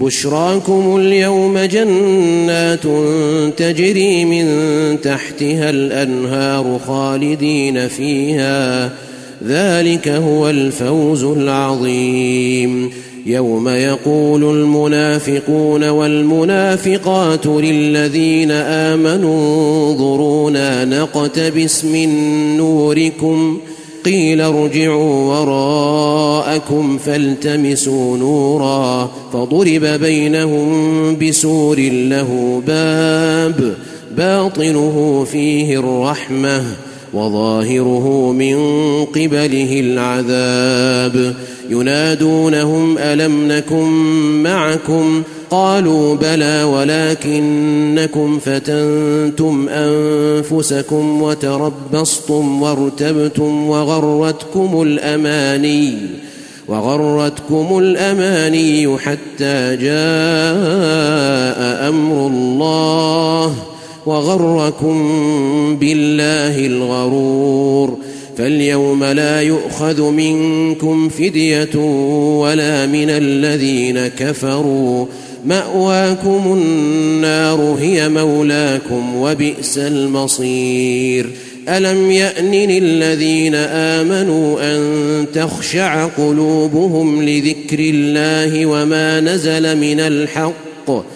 بشراكم اليوم جنات تجري من تحتها الأنهار خالدين فيها. ذلك هو الفوز العظيم. يوم يقول المنافقون والمنافقات للذين آمنوا انظرونا نقتبس من نوركم قيل ارجعوا وراءكم فالتمسوا نورا فضرب بينهم بسور له باب باطنه فيه الرحمة وظاهره من قبله العذاب ينادونهم ألم نكن معكم قالوا بلى ولكنكم فتنتم أنفسكم وتربصتم وارتبتم وغرتكم الأماني وغرتكم الأماني حتى جاء أمر الله وغركم بالله الغرور فاليوم لا يؤخذ منكم فدية ولا من الذين كفروا. مأواكم النار هي مولاكم وبئس المصير. ألم يأن للذين آمنوا أن تخشع قلوبهم لذكر الله وما نزل من الحق؟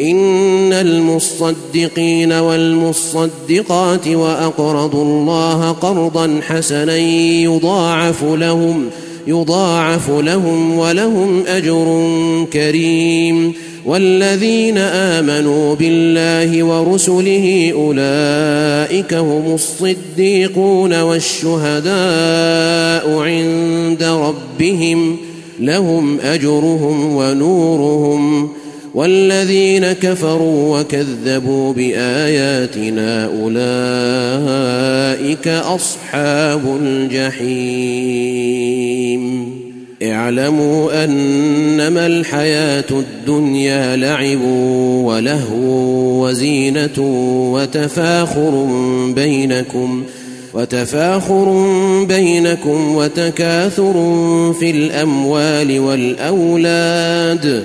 إن المصدقين والمصدقات وأقرضوا الله قرضا حسنا يضاعف لهم يضاعف لهم ولهم أجر كريم. والذين آمنوا بالله ورسله أولئك هم الصديقون والشهداء عند ربهم لهم أجرهم ونورهم. والذين كفروا وكذبوا بآياتنا أولئك أصحاب الجحيم. اعلموا أنما الحياة الدنيا لعب ولهو وزينة وتفاخر بينكم وتفاخر بينكم وتكاثر في الأموال والأولاد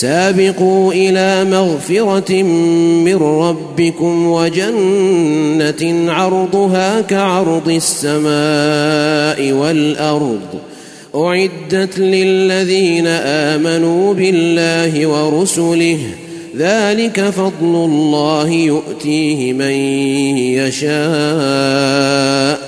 سابقوا إلى مغفرة من ربكم وجنة عرضها كعرض السماء والأرض. أعدت للذين آمنوا بالله ورسله. ذلك فضل الله يؤتيه من يشاء.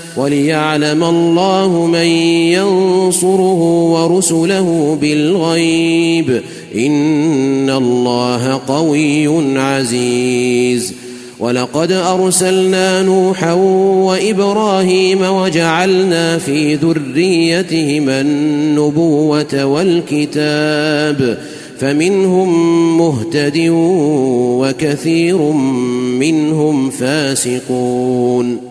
وليعلم الله من ينصره ورسله بالغيب. إن الله قوي عزيز. ولقد أرسلنا نوحا وإبراهيم وجعلنا في ذريتهما النبوة والكتاب. فمنهم مهتد وكثير منهم فاسقون.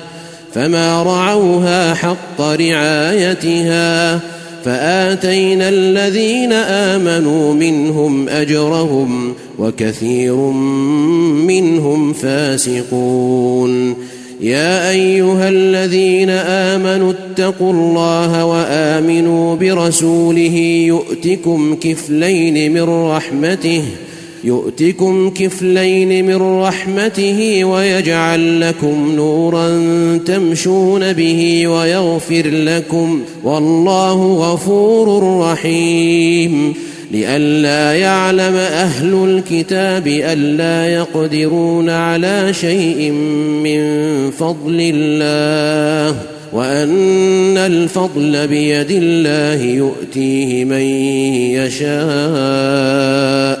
فما رعوها حق رعايتها فآتينا الذين آمنوا منهم أجرهم وكثير منهم فاسقون. يا أيها الذين آمنوا اتقوا الله وآمنوا برسوله يؤتكم كفلين من رحمته يؤتكم كفلين من رحمته ويجعل لكم نورا تمشون به ويغفر لكم والله غفور رحيم. لئلا يعلم أهل الكتاب ألا يقدرون على شيء من فضل الله وأن الفضل بيد الله يؤتيه من يشاء.